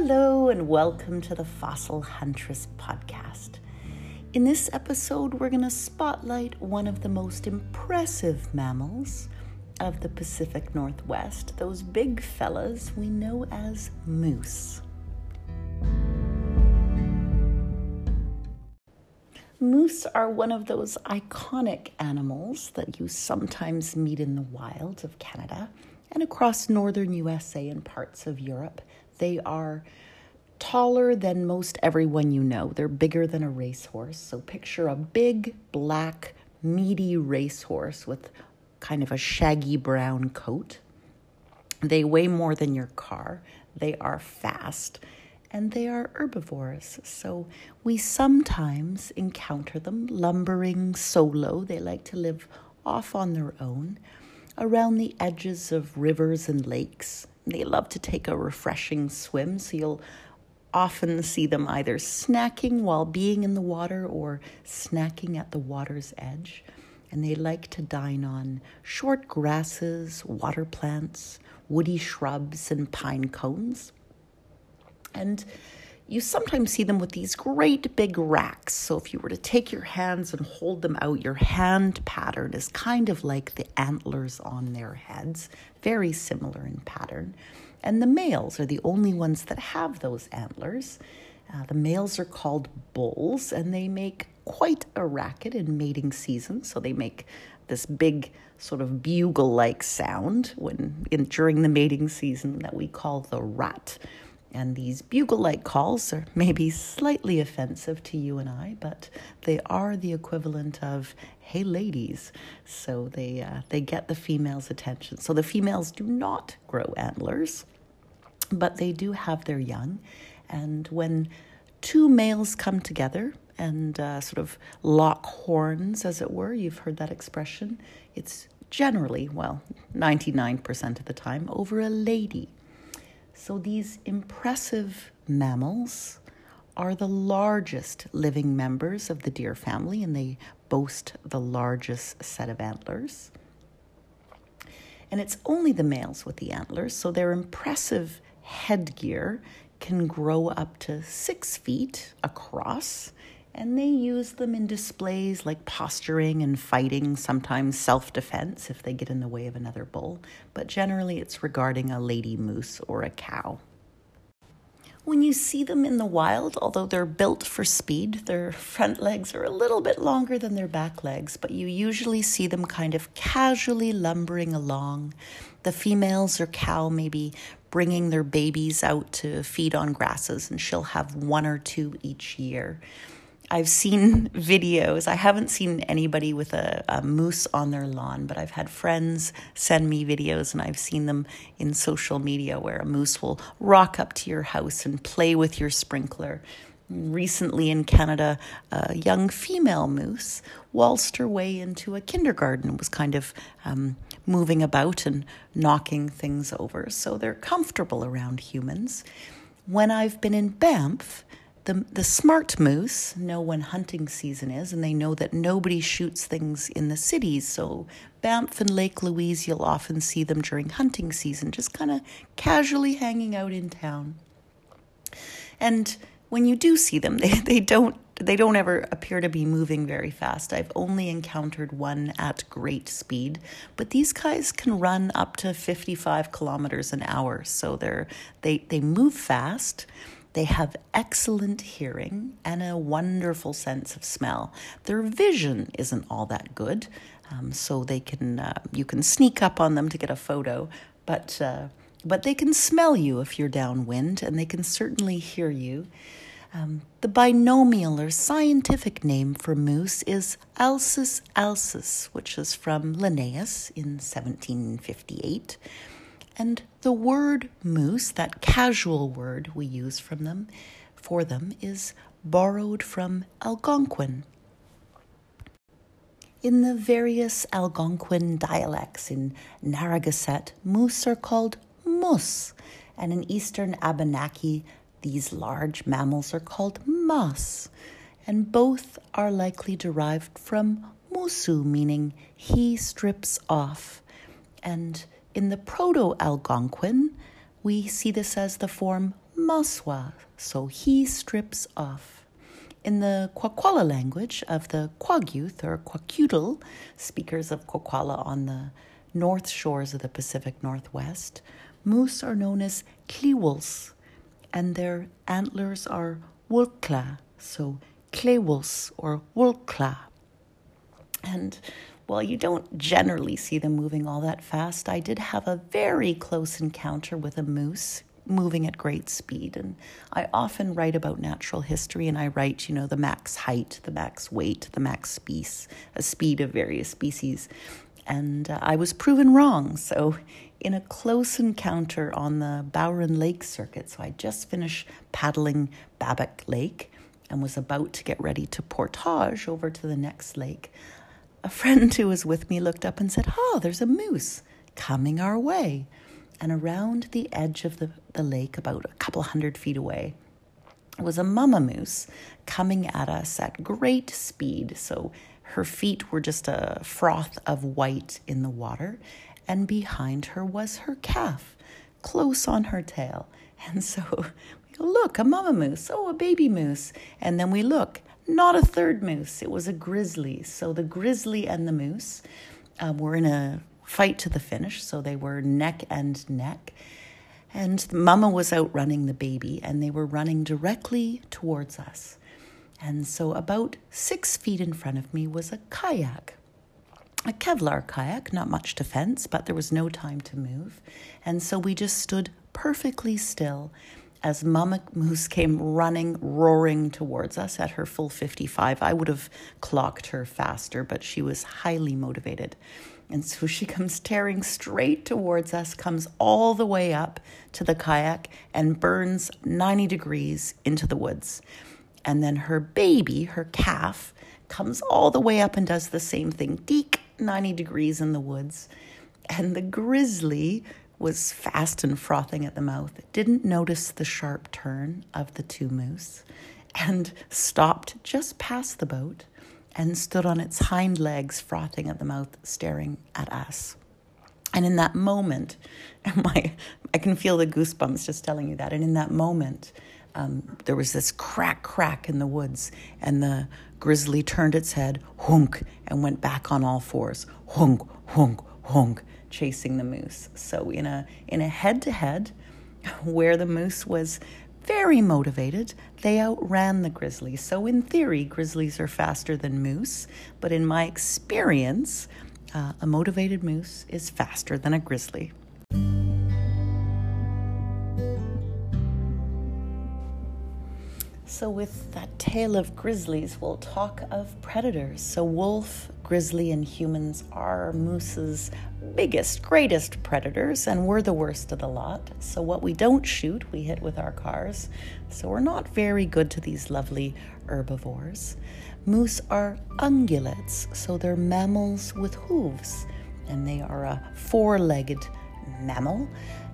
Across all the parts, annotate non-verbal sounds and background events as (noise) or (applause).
Hello, and welcome to the Fossil Huntress podcast. In this episode, we're going to spotlight one of the most impressive mammals of the Pacific Northwest, those big fellas we know as moose. Moose are one of those iconic animals that you sometimes meet in the wilds of Canada and across northern USA and parts of Europe. They are taller than most everyone you know. They're bigger than a racehorse. So picture a big, black, meaty racehorse with kind of a shaggy brown coat. They weigh more than your car. They are fast and they are herbivores. So we sometimes encounter them lumbering solo. They like to live off on their own around the edges of rivers and lakes. They love to take a refreshing swim, so you'll often see them either snacking while being in the water or snacking at the water's edge. And they like to dine on short grasses, water plants, woody shrubs, and pine cones. And you sometimes see them with these great big racks. So if you were to take your hands and hold them out, your hand pattern is kind of like the antlers on their heads, very similar in pattern. And the males are the only ones that have those antlers. Uh, the males are called bulls, and they make quite a racket in mating season. So they make this big sort of bugle-like sound when in during the mating season that we call the rut. And these bugle like calls are maybe slightly offensive to you and I, but they are the equivalent of, hey, ladies. So they, uh, they get the female's attention. So the females do not grow antlers, but they do have their young. And when two males come together and uh, sort of lock horns, as it were, you've heard that expression, it's generally, well, 99% of the time, over a lady. So these impressive mammals are the largest living members of the deer family, and they boast the largest set of antlers. And it's only the males with the antlers, so their impressive headgear can grow up to six feet across and they use them in displays like posturing and fighting, sometimes self defense if they get in the way of another bull, but generally it's regarding a lady moose or a cow. When you see them in the wild, although they're built for speed, their front legs are a little bit longer than their back legs, but you usually see them kind of casually lumbering along. The females or cow maybe bringing their babies out to feed on grasses, and she'll have one or two each year. I've seen videos. I haven't seen anybody with a, a, moose on their lawn, but I've had friends send me videos and I've seen them in social media where a moose will rock up to your house and play with your sprinkler. Recently in Canada, a young female moose waltzed her way into a kindergarten was kind of um, moving about and knocking things over. So they're comfortable around humans. When I've been in Banff, the, the smart moose know when hunting season is, and they know that nobody shoots things in the cities. So, Banff and Lake Louise, you'll often see them during hunting season, just kind of casually hanging out in town. And when you do see them, (laughs) they, they don't they don't ever appear to be moving very fast. I've only encountered one at great speed, but these guys can run up to 55 kilometers an hour. So they're they they move fast they have excellent hearing and a wonderful sense of smell. Their vision isn't all that good, um, so they can uh, you can sneak up on them to get a photo, but uh, but they can smell you if you're downwind, and they can certainly hear you. Um, the binomial or scientific name for moose is Alces alces, which is from Linnaeus in 1758. And the word moose, that casual word we use from them for them, is borrowed from Algonquin. In the various Algonquin dialects in Narragansett, moose are called mus, and in eastern Abenaki, these large mammals are called mas, and both are likely derived from musu, meaning he strips off, and in the Proto Algonquin, we see this as the form maswa, so he strips off. In the Kwakwala language of the Kwakiutl or Kwakiutl, speakers of Kwakwala on the north shores of the Pacific Northwest, moose are known as kliwuls, and their antlers are wulkla, so klewuls or wulkla. And while you don't generally see them moving all that fast, I did have a very close encounter with a moose moving at great speed. And I often write about natural history and I write, you know, the max height, the max weight, the max speed, a speed of various species. And uh, I was proven wrong. So, in a close encounter on the Bowron Lake circuit, so I just finished paddling Babbitt Lake and was about to get ready to portage over to the next lake. A friend who was with me looked up and said, Oh, there's a moose coming our way and around the edge of the, the lake, about a couple hundred feet away, was a mama moose coming at us at great speed. So her feet were just a froth of white in the water, and behind her was her calf, close on her tail. And so (laughs) we go, Look, a mama moose. Oh, a baby moose. And then we look, not a third moose. It was a grizzly. So the grizzly and the moose um, were in a fight to the finish. So they were neck and neck. And Mama was outrunning the baby, and they were running directly towards us. And so, about six feet in front of me was a kayak, a Kevlar kayak, not much defense, but there was no time to move. And so we just stood perfectly still as Mama Moose came running, roaring towards us at her full 55. I would have clocked her faster, but she was highly motivated. And so she (laughs) comes tearing straight towards us, comes all the way up to the kayak, and burns 90 degrees into the woods. And then her baby, her calf, comes all the way up and does the same thing, deek 90 degrees in the woods. And the grizzly was fast and frothing at the mouth, didn't notice the sharp turn of the two moose, and stopped just past the boat and stood on its hind legs, frothing at the mouth, staring at us. And in that moment, (laughs) my, I can feel the goosebumps just telling you that. And in that moment, um, there was this crack, crack in the woods, and the grizzly turned its head, hunk, and went back on all fours, hunk, hunk, hunk, chasing the moose. So in a in a head to head, where the moose was very motivated, they outran the grizzly. So, in theory, grizzlies are faster than moose, but in my experience, uh, a motivated moose is faster than a grizzly. So, with that tale of grizzlies, we'll talk of predators. So, wolf, grizzly, and humans are moose's biggest, greatest predators, and we're the worst of the lot. So, what we don't shoot, we hit with our cars. So, we're not very good to these lovely herbivores. Moose are ungulates, so they're mammals with hooves, and they are a four legged mammal.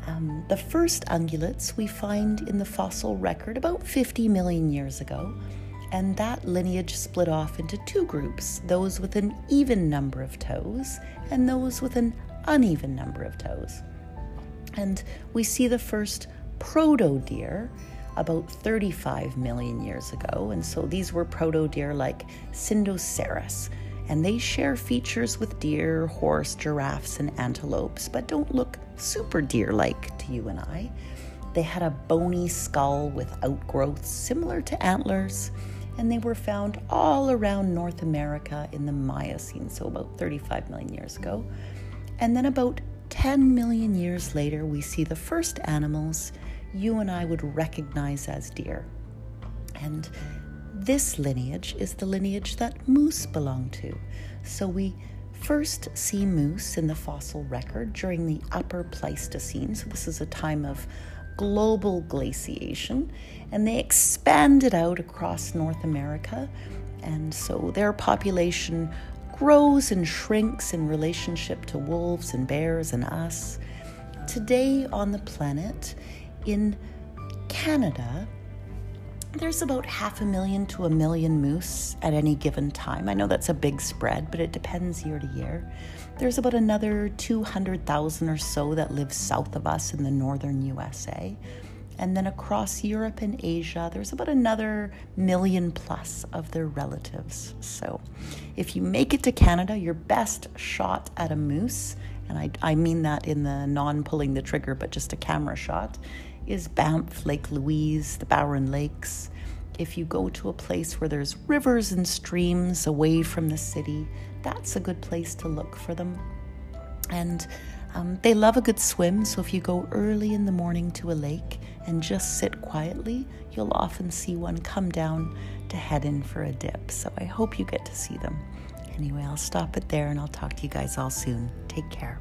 Um, the first ungulates we find in the fossil record about 50 million years ago, and that lineage split off into two groups those with an even number of toes and those with an uneven number of toes. And we see the first proto deer about 35 million years ago, and so these were proto deer like Syndyoceras and they share features with deer, horse, giraffes, and antelopes, but don't look super deer like to you and I. They had a bony skull with outgrowths similar to antlers, and they were found all around North America in the Miocene, so about 35 million years ago. And then about 10 million years later, we see the first animals you and I would recognize as deer. And this lineage is the lineage that moose belong to. So we first see moose in the fossil record during the Upper Pleistocene. So this is a time of global glaciation, and they expanded out across North America. And so their population grows and shrinks in relationship to wolves and bears and us. Today on the planet, in Canada, there's about half a million to a million moose at any given time. I know that's a big spread, but it depends year to year. There's about another 200,000 or so that live south of us in the northern USA. And then across Europe and Asia, there's about another million plus of their relatives. So if you make it to Canada, your best shot at a moose, and I, I mean that in the non pulling the trigger, but just a camera shot, is Banff, Lake Louise, the Bowron Lakes. If you go to a place where there's rivers and streams away from the city, that's a good place to look for them. And um, they love a good swim, so if you go early in the morning to a lake and just sit quietly, you'll often see one come down to head in for a dip. So I hope you get to see them. Anyway, I'll stop it there and I'll talk to you guys all soon. Take care.